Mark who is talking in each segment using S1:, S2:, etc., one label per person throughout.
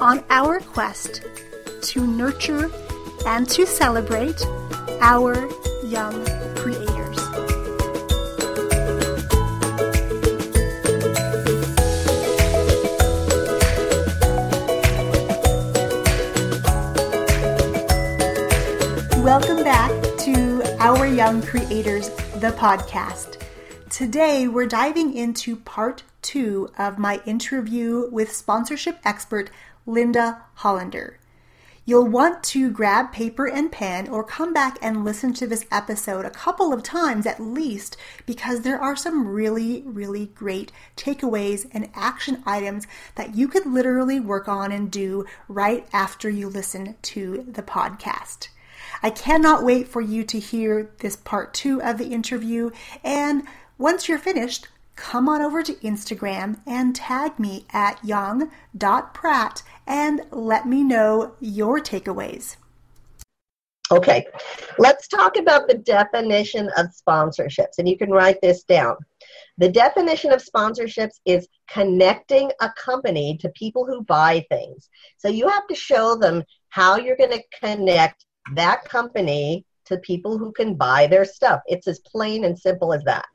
S1: on our quest to nurture and to celebrate our young creators. Welcome back to Our Young Creators, the podcast. Today, we're diving into part two of my interview with sponsorship expert Linda Hollander. You'll want to grab paper and pen or come back and listen to this episode a couple of times at least because there are some really, really great takeaways and action items that you could literally work on and do right after you listen to the podcast. I cannot wait for you to hear this part two of the interview. And once you're finished, come on over to Instagram and tag me at young.pratt and let me know your takeaways.
S2: Okay, let's talk about the definition of sponsorships, and you can write this down. The definition of sponsorships is connecting a company to people who buy things. So you have to show them how you're going to connect that company to people who can buy their stuff. It's as plain and simple as that.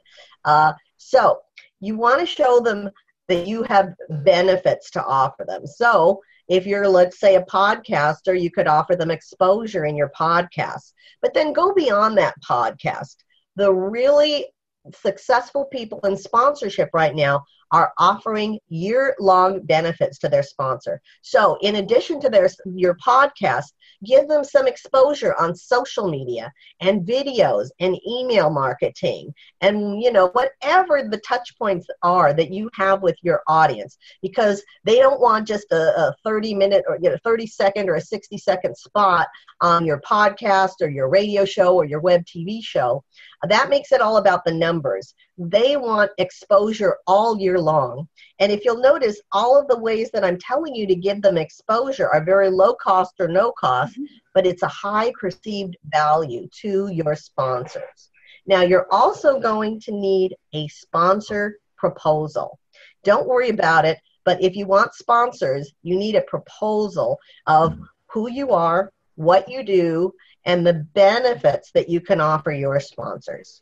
S2: Uh, so you want to show them that you have benefits to offer them. So if you're, let's say, a podcaster, you could offer them exposure in your podcast. But then go beyond that podcast. The really successful people in sponsorship right now are offering year-long benefits to their sponsor. So, in addition to their your podcast, give them some exposure on social media and videos and email marketing and you know whatever the touch points are that you have with your audience because they don't want just a, a 30 minute or you know 30 second or a 60 second spot on your podcast or your radio show or your web TV show that makes it all about the numbers they want exposure all year long. And if you'll notice, all of the ways that I'm telling you to give them exposure are very low cost or no cost, mm-hmm. but it's a high perceived value to your sponsors. Now, you're also going to need a sponsor proposal. Don't worry about it, but if you want sponsors, you need a proposal of who you are, what you do, and the benefits that you can offer your sponsors.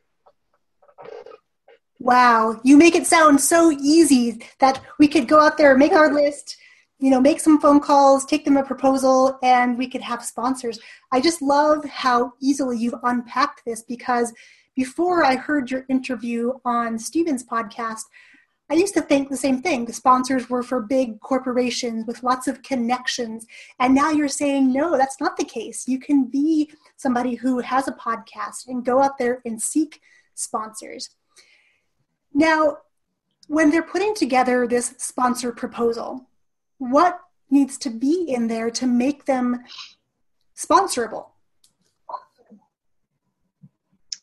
S1: Wow, you make it sound so easy that we could go out there, make our list, you know, make some phone calls, take them a proposal, and we could have sponsors. I just love how easily you've unpacked this because before I heard your interview on Steven's podcast, I used to think the same thing. The sponsors were for big corporations with lots of connections. And now you're saying, no, that's not the case. You can be somebody who has a podcast and go out there and seek sponsors. Now, when they're putting together this sponsor proposal, what needs to be in there to make them sponsorable?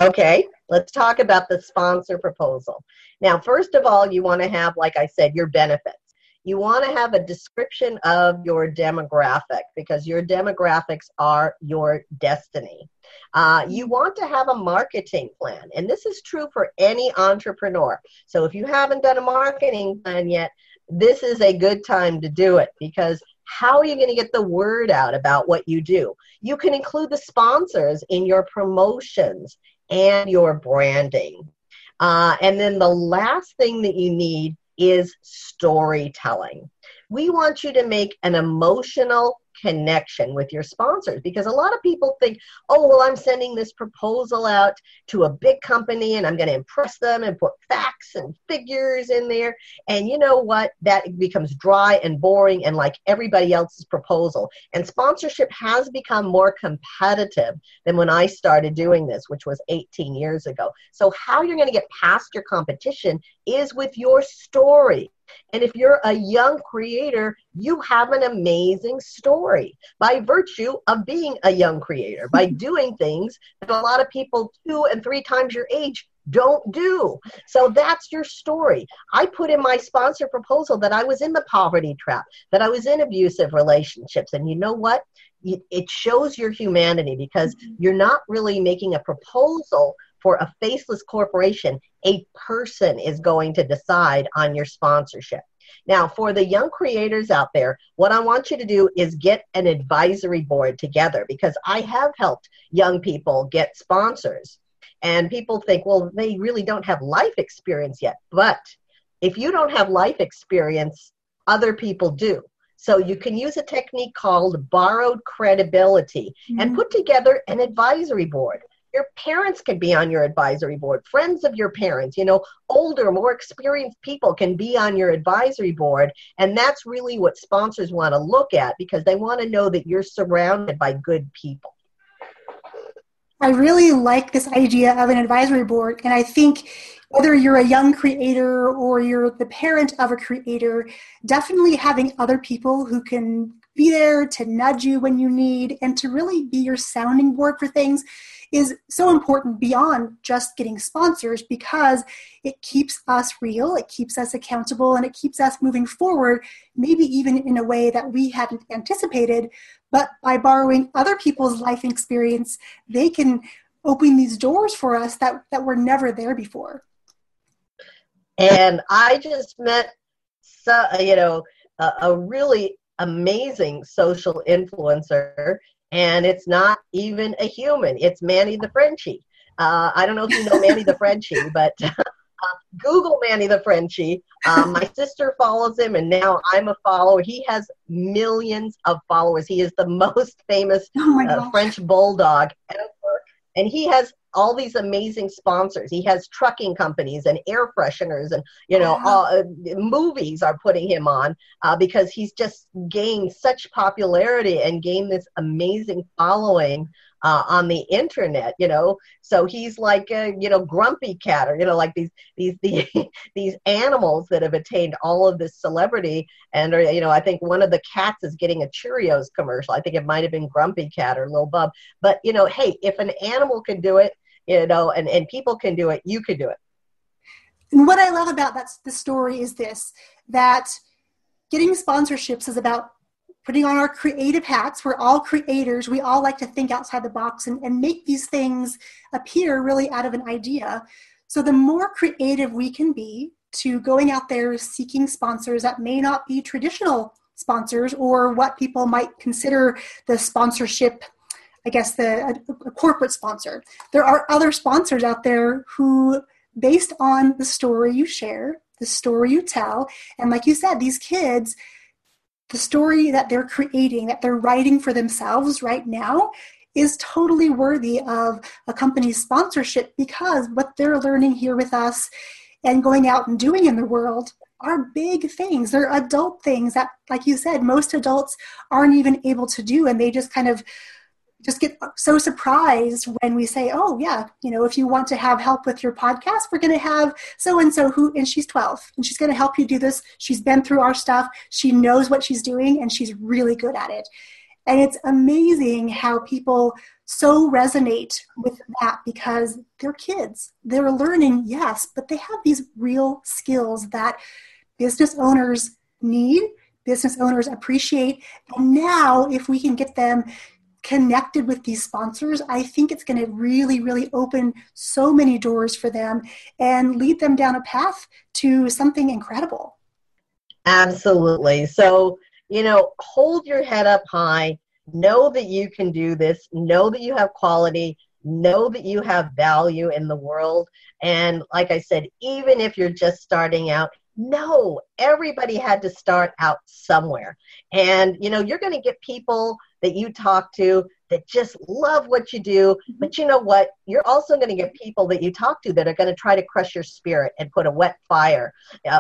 S2: Okay, let's talk about the sponsor proposal. Now, first of all, you want to have, like I said, your benefits. You want to have a description of your demographic because your demographics are your destiny. Uh, you want to have a marketing plan, and this is true for any entrepreneur. So if you haven't done a marketing plan yet, this is a good time to do it because how are you going to get the word out about what you do? You can include the sponsors in your promotions and your branding. Uh, and then the last thing that you need is storytelling. We want you to make an emotional connection with your sponsors because a lot of people think, oh, well, I'm sending this proposal out to a big company and I'm going to impress them and put facts and figures in there. And you know what? That becomes dry and boring and like everybody else's proposal. And sponsorship has become more competitive than when I started doing this, which was 18 years ago. So, how you're going to get past your competition is with your story. And if you're a young creator, you have an amazing story by virtue of being a young creator, by doing things that a lot of people two and three times your age don't do. So that's your story. I put in my sponsor proposal that I was in the poverty trap, that I was in abusive relationships. And you know what? It shows your humanity because mm-hmm. you're not really making a proposal for a faceless corporation, a person is going to decide on your sponsorship. Now, for the young creators out there, what I want you to do is get an advisory board together because I have helped young people get sponsors. And people think, well, they really don't have life experience yet. But if you don't have life experience, other people do. So you can use a technique called borrowed credibility mm-hmm. and put together an advisory board your parents can be on your advisory board. Friends of your parents you know older more experienced people can be on your advisory board and that's really what sponsors want to look at because they want to know that you're surrounded by good people.
S1: I really like this idea of an advisory board and i think whether you're a young creator or you're the parent of a creator definitely having other people who can be there to nudge you when you need and to really be your sounding board for things is so important beyond just getting sponsors because it keeps us real, it keeps us accountable, and it keeps us moving forward, maybe even in a way that we hadn't anticipated. But by borrowing other people's life experience, they can open these doors for us that, that were never there before.
S2: And I just met, so, you know, a, a really amazing social influencer and it's not even a human. It's Manny the Frenchie. Uh, I don't know if you know Manny the Frenchie, but uh, Google Manny the Frenchie. Um, my sister follows him, and now I'm a follower. He has millions of followers. He is the most famous oh uh, French bulldog ever, and he has all these amazing sponsors. He has trucking companies and air fresheners, and you know, wow. uh, movies are putting him on uh, because he's just gained such popularity and gained this amazing following uh, on the internet, you know. So he's like a, you know, grumpy cat or, you know, like these, these, these, these animals that have attained all of this celebrity. And, or, you know, I think one of the cats is getting a Cheerios commercial. I think it might have been Grumpy Cat or Lil Bub. But, you know, hey, if an animal can do it, you know, and, and people can do it, you can do it.
S1: And what I love about that the story is this that getting sponsorships is about putting on our creative hats. We're all creators. We all like to think outside the box and, and make these things appear really out of an idea. So the more creative we can be to going out there seeking sponsors that may not be traditional sponsors or what people might consider the sponsorship I guess the a, a corporate sponsor. There are other sponsors out there who based on the story you share, the story you tell, and like you said, these kids the story that they're creating, that they're writing for themselves right now, is totally worthy of a company's sponsorship because what they're learning here with us and going out and doing in the world are big things. They're adult things that, like you said, most adults aren't even able to do, and they just kind of just get so surprised when we say, "Oh, yeah, you know, if you want to have help with your podcast, we're going to have so and so who and she's 12 and she's going to help you do this. She's been through our stuff. She knows what she's doing and she's really good at it." And it's amazing how people so resonate with that because they're kids. They're learning, yes, but they have these real skills that business owners need business owners appreciate. And now, if we can get them connected with these sponsors, I think it's going to really, really open so many doors for them and lead them down a path to something incredible.
S2: Absolutely. So, you know, hold your head up high. Know that you can do this. Know that you have quality. Know that you have value in the world. And like I said, even if you're just starting out, No, everybody had to start out somewhere. And, you know, you're going to get people that you talk to that just love what you do. Mm-hmm. But you know what? You're also going to get people that you talk to that are going to try to crush your spirit and put a wet fire,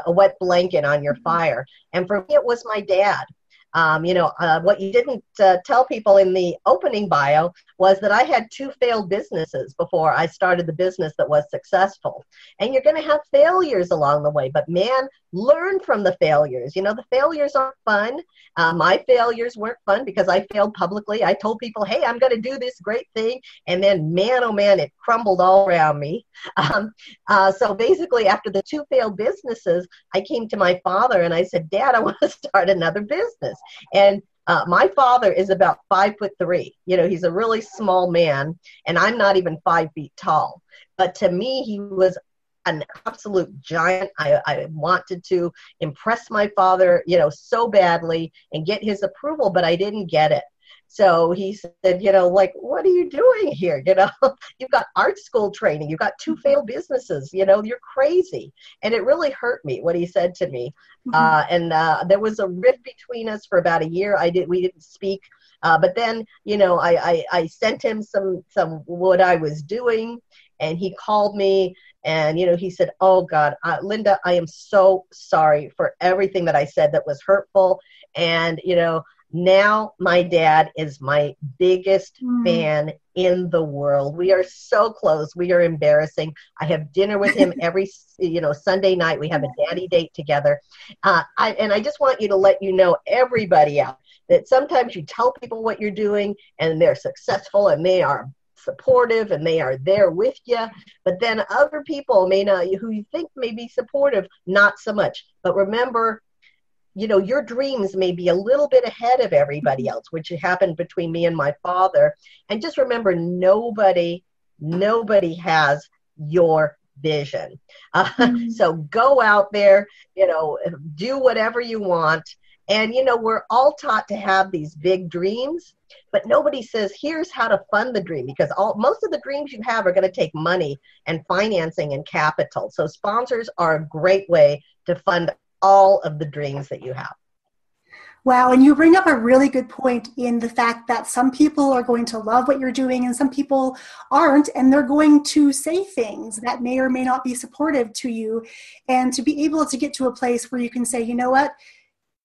S2: a wet blanket on your mm-hmm. fire. And for me, it was my dad. Um, you know, uh, what you didn't uh, tell people in the opening bio was that I had two failed businesses before I started the business that was successful. And you're going to have failures along the way, but man, learn from the failures. You know, the failures aren't fun. Uh, my failures weren't fun because I failed publicly. I told people, hey, I'm going to do this great thing. And then, man, oh man, it crumbled all around me. Um, uh, so basically, after the two failed businesses, I came to my father and I said, Dad, I want to start another business. And uh, my father is about five foot three. You know, he's a really small man, and I'm not even five feet tall. But to me, he was an absolute giant. I, I wanted to impress my father, you know, so badly and get his approval, but I didn't get it. So he said, you know, like, what are you doing here? You know, you've got art school training, you've got two failed businesses, you know, you're crazy. And it really hurt me what he said to me. Mm-hmm. Uh, and uh, there was a rift between us for about a year. I did, we didn't speak. Uh, but then, you know, I, I, I sent him some, some what I was doing and he called me and you know he said oh god uh, linda i am so sorry for everything that i said that was hurtful and you know now my dad is my biggest mm. fan in the world. We are so close. We are embarrassing. I have dinner with him every you know sunday night. We have a daddy date together. Uh, I, and i just want you to let you know everybody out that sometimes you tell people what you're doing and they're successful and they are supportive and they are there with you but then other people may not who you think may be supportive not so much. But remember you know your dreams may be a little bit ahead of everybody else which happened between me and my father. And just remember nobody nobody has your vision. Uh, mm-hmm. so go out there you know do whatever you want. And you know we're all taught to have these big dreams but nobody says here's how to fund the dream because all most of the dreams you have are going to take money and financing and capital. So sponsors are a great way to fund all of the dreams that you have.
S1: Wow, and you bring up a really good point in the fact that some people are going to love what you're doing and some people aren't, and they're going to say things that may or may not be supportive to you. And to be able to get to a place where you can say, you know what,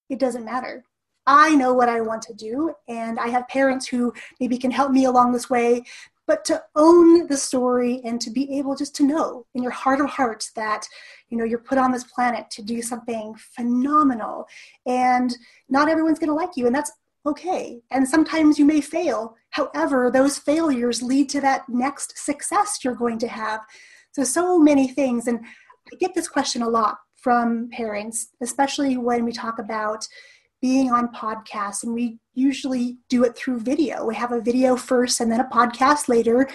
S1: it doesn't matter. I know what I want to do, and I have parents who maybe can help me along this way but to own the story and to be able just to know in your heart of hearts that you know you're put on this planet to do something phenomenal. And not everyone's going to like you and that's okay. And sometimes you may fail. However those failures lead to that next success you're going to have. So so many things. And i get this question a lot from parents especially when we talk about being on podcasts and we usually do it through video. We have a video first and then a podcast later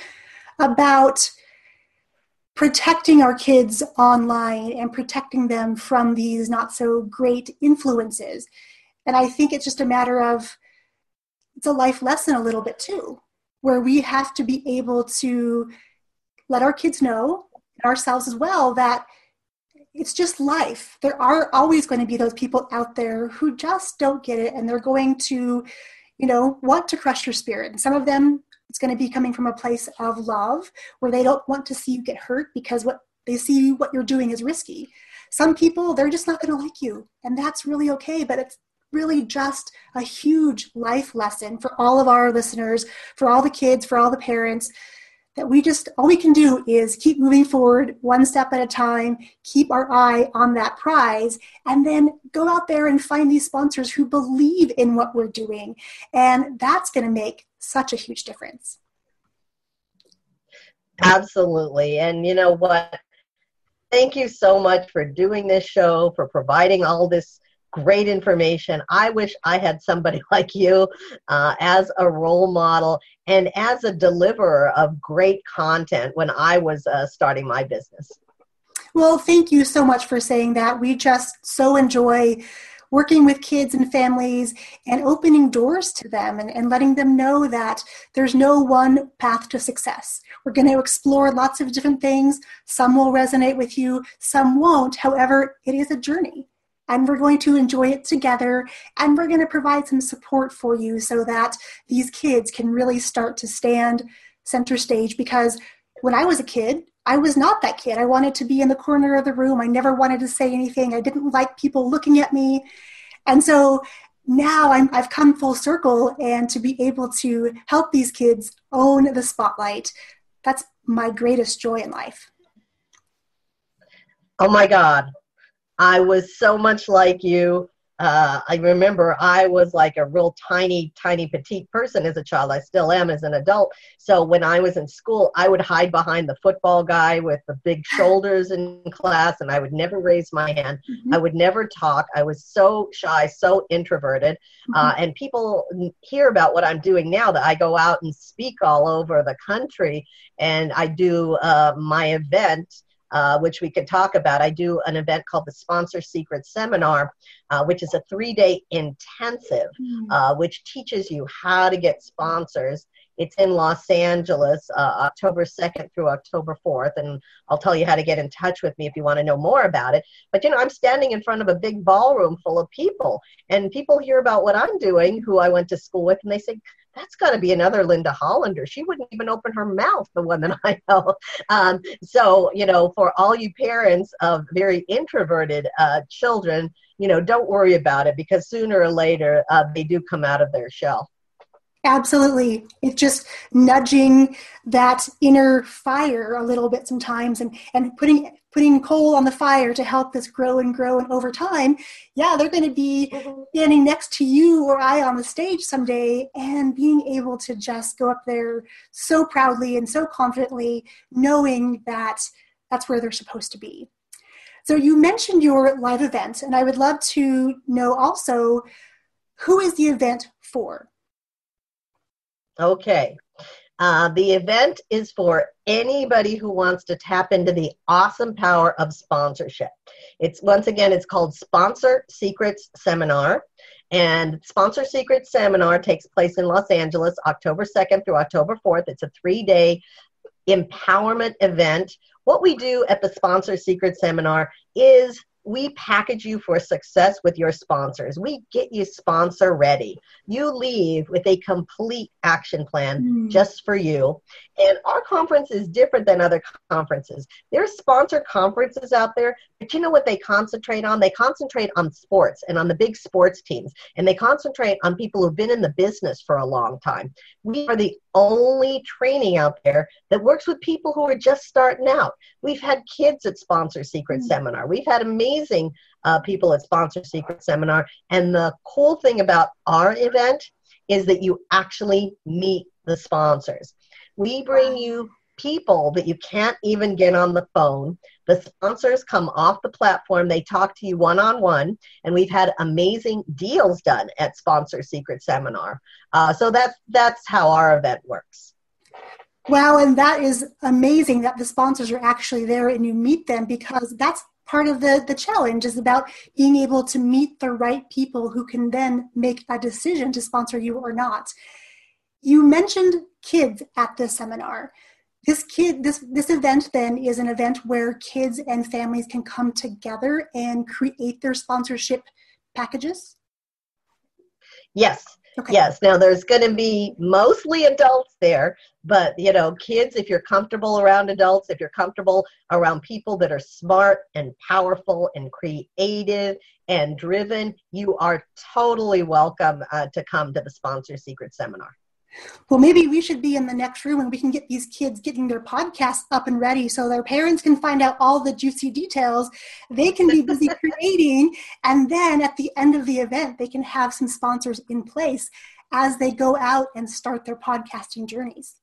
S1: about protecting our kids online and protecting them from these not so great influences. And I think it's just a matter of it's a life lesson a little bit too, where we have to be able to let our kids know, and ourselves as well, that it's just life. There are always going to be those people out there who just don't get it and they're going to, you know, want to crush your spirit. And some of them, it's going to be coming from a place of love where they don't want to see you get hurt because what they see what you're doing is risky. Some people, they're just not going to like you. And that's really okay. But it's really just a huge life lesson for all of our listeners, for all the kids, for all the parents that we just all we can do is keep moving forward one step at a time keep our eye on that prize and then go out there and find these sponsors who believe in what we're doing. And that's going to make such a huge difference.
S2: Absolutely. And you know what? Thank you so much for doing this show for providing all this great information. I wish I had somebody like you uh, as a role model and as a deliverer of great content when I was uh, starting my business.
S1: Well, thank you so much for saying that. We just so enjoy working with kids and families and opening doors to them and, and letting them know that there's no one path to success. We're going to explore lots of different things. Some will resonate with you, some won't. However, it is a journey and we're going to enjoy it together and we're going to provide some support for you so that these kids can really start to stand center stage because when I was a kid, I was not that kid. I wanted to be in the corner of the room. I never wanted to say anything. I didn't like people looking at me. And so now i have come full circle and to be able to help these kids own the spotlight, that's my greatest joy in life.
S2: Oh my God. I was so much like you. Uh, I remember I was like a real tiny, tiny, petite person as a child. I still am as an adult. So when I was in school, I would hide behind the football guy with the big shoulders in class, and I would never raise my hand. Mm-hmm. I would never talk. I was so shy, so introverted. Mm-hmm. Uh, and people hear about what I'm doing now that I go out and speak all over the country, and I do uh, my event uh, which we could talk about. I do an event called the Sponsor Secret Seminar, uh, which is a three day intensive, mm. uh, which teaches you how to get sponsors. It's in Los Angeles, uh, October 2nd through October 4th, and I'll tell you how to get in touch with me if you want to know more about it. But you know, I'm standing in front of a big ballroom full of people, and people hear about what I'm doing, who I went to school with, and they say, that's got to be another Linda Hollander. She wouldn't even open her mouth, the one that I know. Um, so, you know, for all you parents of very introverted uh, children, you know, don't worry about it because sooner or later uh, they do come out of their shell.
S1: Absolutely. It's just nudging that inner fire a little bit sometimes and, and putting putting coal on the fire to help this grow and grow and over time, yeah, they're going to be mm-hmm. standing next to you or I on the stage someday and being able to just go up there so proudly and so confidently knowing that that's where they're supposed to be. So you mentioned your live event and I would love to know also who is the event for?
S2: Okay. Uh, the event is for anybody who wants to tap into the awesome power of sponsorship. It's once again, it's called Sponsor Secrets Seminar. And Sponsor Secrets Seminar takes place in Los Angeles, October 2nd through October 4th. It's a three day empowerment event. What we do at the Sponsor Secret Seminar is we package you for success with your sponsors. We get you sponsor ready. You leave with a complete action plan mm. just for you. And our conference is different than other conferences. There are sponsor conferences out there, but you know what they concentrate on? They concentrate on sports and on the big sports teams. And they concentrate on people who've been in the business for a long time. We are the only training out there that works with people who are just starting out. We've had kids at Sponsor Secret mm. Seminar. We've had amazing uh, people at Sponsor Secret Seminar. And the cool thing about our event is that you actually meet the sponsors. We bring you people that you can't even get on the phone. The sponsors come off the platform, they talk to you one on one, and we've had amazing deals done at Sponsor Secret Seminar. Uh, so that's that's how our event works.
S1: Wow, and that is amazing that the sponsors are actually there and you meet them because that's part of the, the challenge is about being able to meet the right people who can then make a decision to sponsor you or not. You mentioned kids at this seminar. This kid, this this event then is an event where kids and families can come together and create their sponsorship packages.
S2: Yes, Okay. Yes. Now there's going to be mostly adults there, but you know, kids, if you're comfortable around adults, if you're comfortable around people that are smart and powerful and creative and driven, you are totally welcome uh, to come to the Sponsor Secret Seminar
S1: well, maybe we should be in the next room and we can get these kids getting their podcasts up and ready so their parents can find out all the juicy details. They can be busy creating, and then at the end of the event, they can have some sponsors in place as they go out and start their podcasting journeys.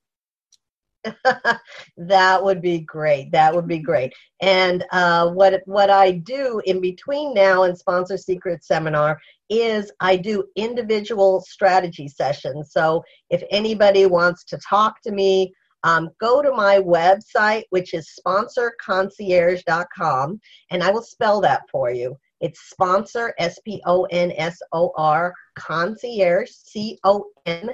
S2: that would be great. That would be great. And uh, what what I do in between now and Sponsor Secret Seminar is I do individual strategy sessions. So if anybody wants to talk to me, um, go to my website, which is sponsorconcierge.com, and I will spell that for you. It's sponsor, S P O N S O R, concierge, C O N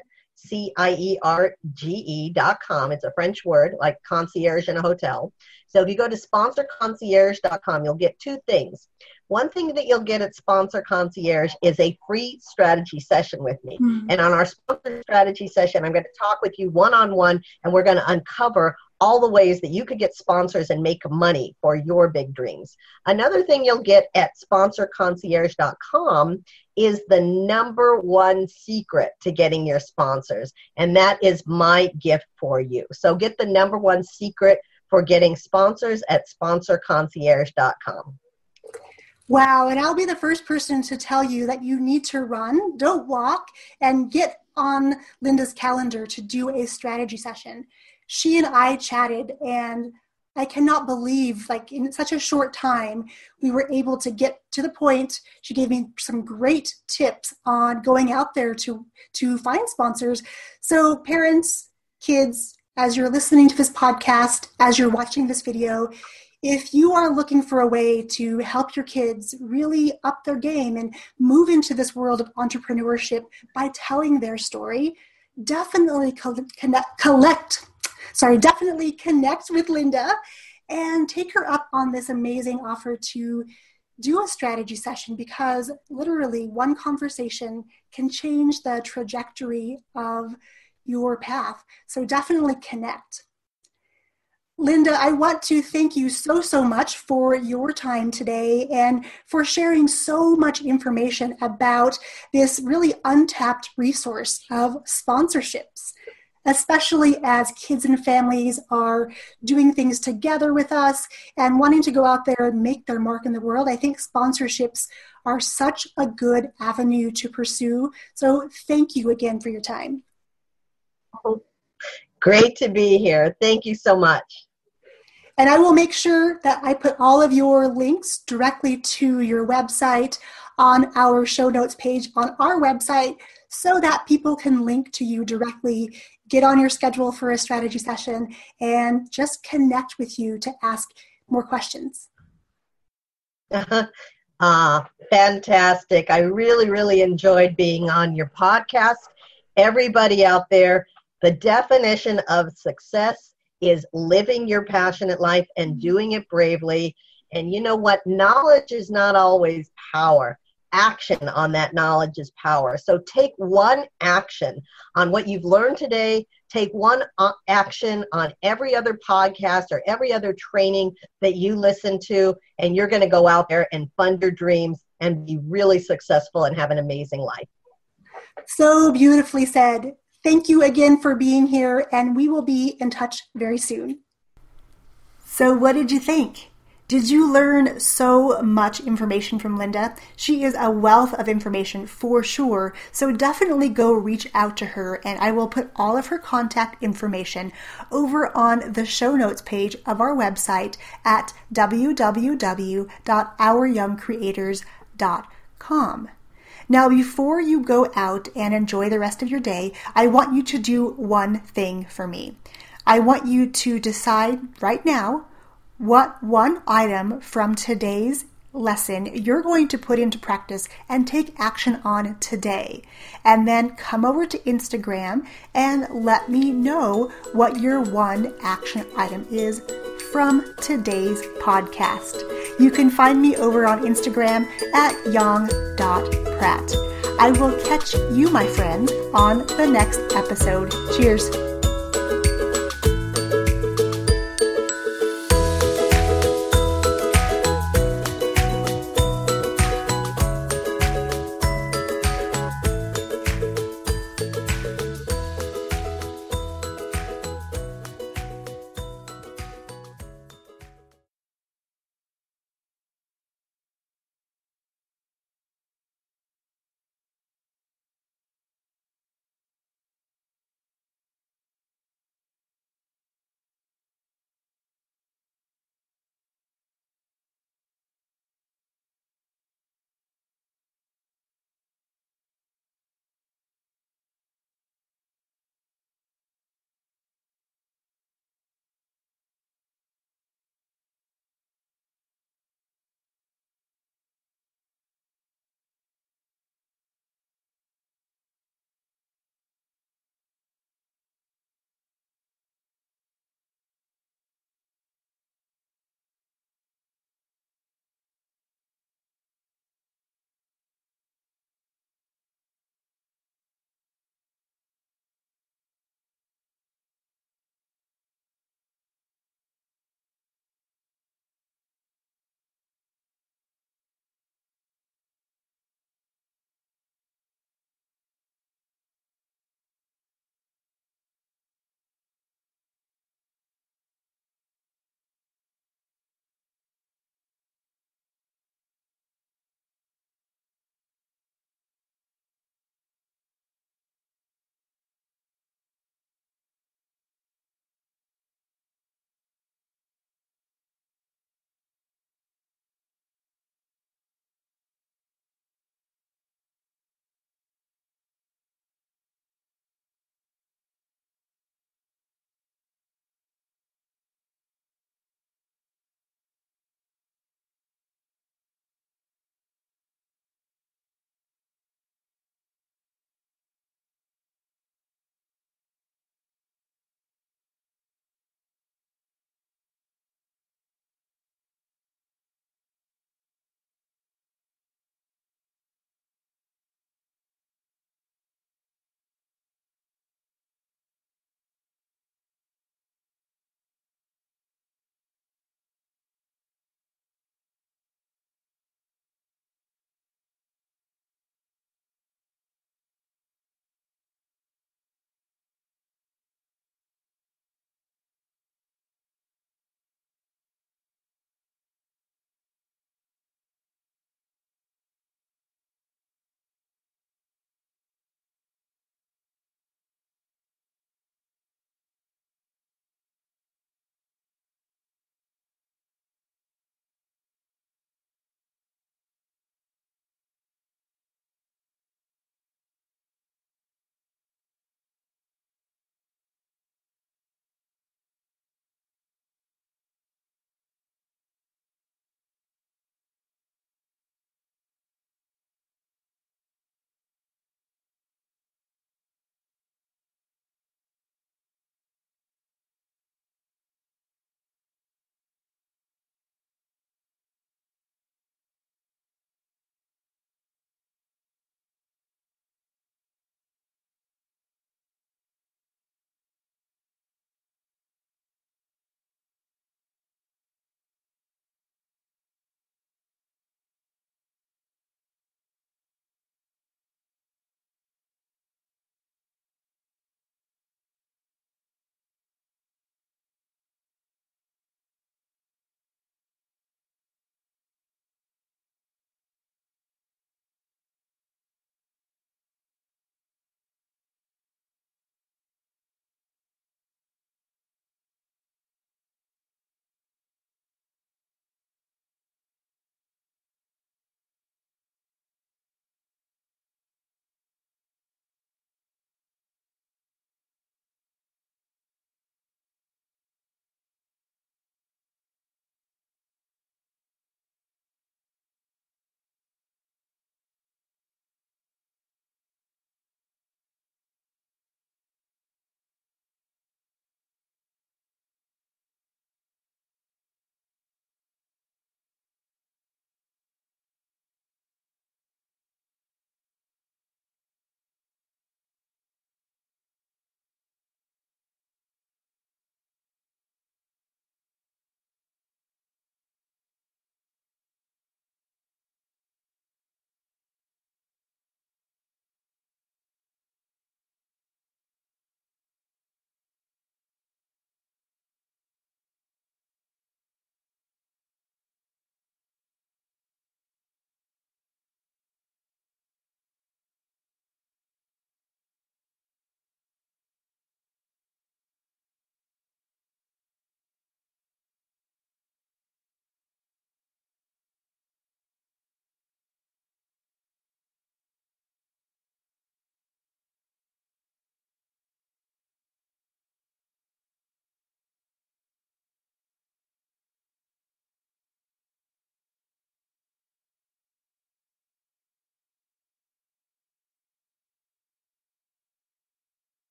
S2: C I E R G E dot com. It's a French word like concierge in a hotel. So if you go to sponsorconcierge.com, you'll get two things. One thing that you'll get at Sponsor Concierge is a free strategy session with me. Mm-hmm. And on our sponsor strategy session, I'm going to talk with you one on one and we're going to uncover all the ways that you could get sponsors and make money for your big dreams. Another thing you'll get at sponsorconcierge.com is the number one secret to getting your sponsors, and that is my gift for you. So get the number one secret for getting sponsors at sponsorconcierge.com.
S1: Wow, and I'll be the first person to tell you that you need to run, don't walk, and get on Linda's calendar to do a strategy session she and I chatted and I cannot believe, like, in such a short time, we were able to get to the point. She gave me some great tips on going out there to, to find sponsors. So, parents, kids, as you're listening to this podcast, as you're watching this video, if you are looking for a way to help your kids really up their game and move into this world of entrepreneurship by telling their story, definitely connect, collect sorry, definitely connect with Linda and take her up on this amazing offer to do a strategy session because literally one conversation can change the trajectory of your path. So definitely connect. Linda, I want to thank you so, so much for your time today and for sharing so much information about this really untapped resource of sponsorships especially as kids and families are doing things together with us and wanting to go out there and make their mark in the world. I think sponsorships are such a good avenue to pursue. So, thank you again for your time.
S2: Great to be here. Thank you so much.
S1: And I will make sure that I put all of your links directly to your website on our show notes page on our website so that people can link to you directly get on your schedule for a strategy session and just connect with you to ask more questions.
S2: uh, fantastic. I really, really enjoyed being on your podcast. Everybody out there, the definition of success is living your passionate life and doing it bravely. And you know what? Knowledge is not always power action on that knowledge is power. So take one action on what you've learned today. Take one uh, action on every other podcast or every other training that you listen to, and you're going to go out there and fund your dreams and be really successful and have an amazing life.
S1: So beautifully said. Thank you again for being here, and we will be in touch very soon. So, what did you think? Did you learn so much information from Linda? She is a wealth of information for sure, so definitely go reach out to her, and I will put all of her contact information over on the show notes page of our website at www.ouryoungcreators.com. Now, before you go out and enjoy the rest of your day, I want you to do one thing for me. I want you to decide right now what one item from today's lesson you're going to put into practice and take action on today. And then come over to Instagram and let me know what your one action item is from today's podcast. You can find me over on Instagram at young.pratt. I will catch you, my friend, on the next episode. Cheers.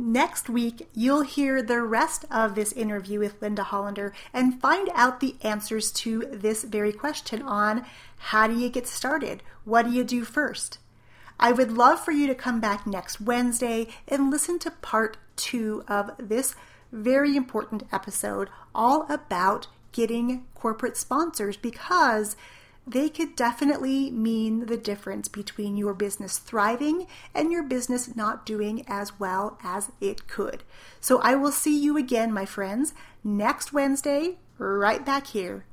S1: Next week, you'll hear the rest of this interview with Linda Hollander and find out the answers to this very question on how do you get started? What do you do first? I would love for you to come back next Wednesday and listen to part two of this very important episode all about getting corporate sponsors because they could definitely mean the difference between your business thriving and your business not doing as well as it could. So I will see you again, my friends, next Wednesday, right back here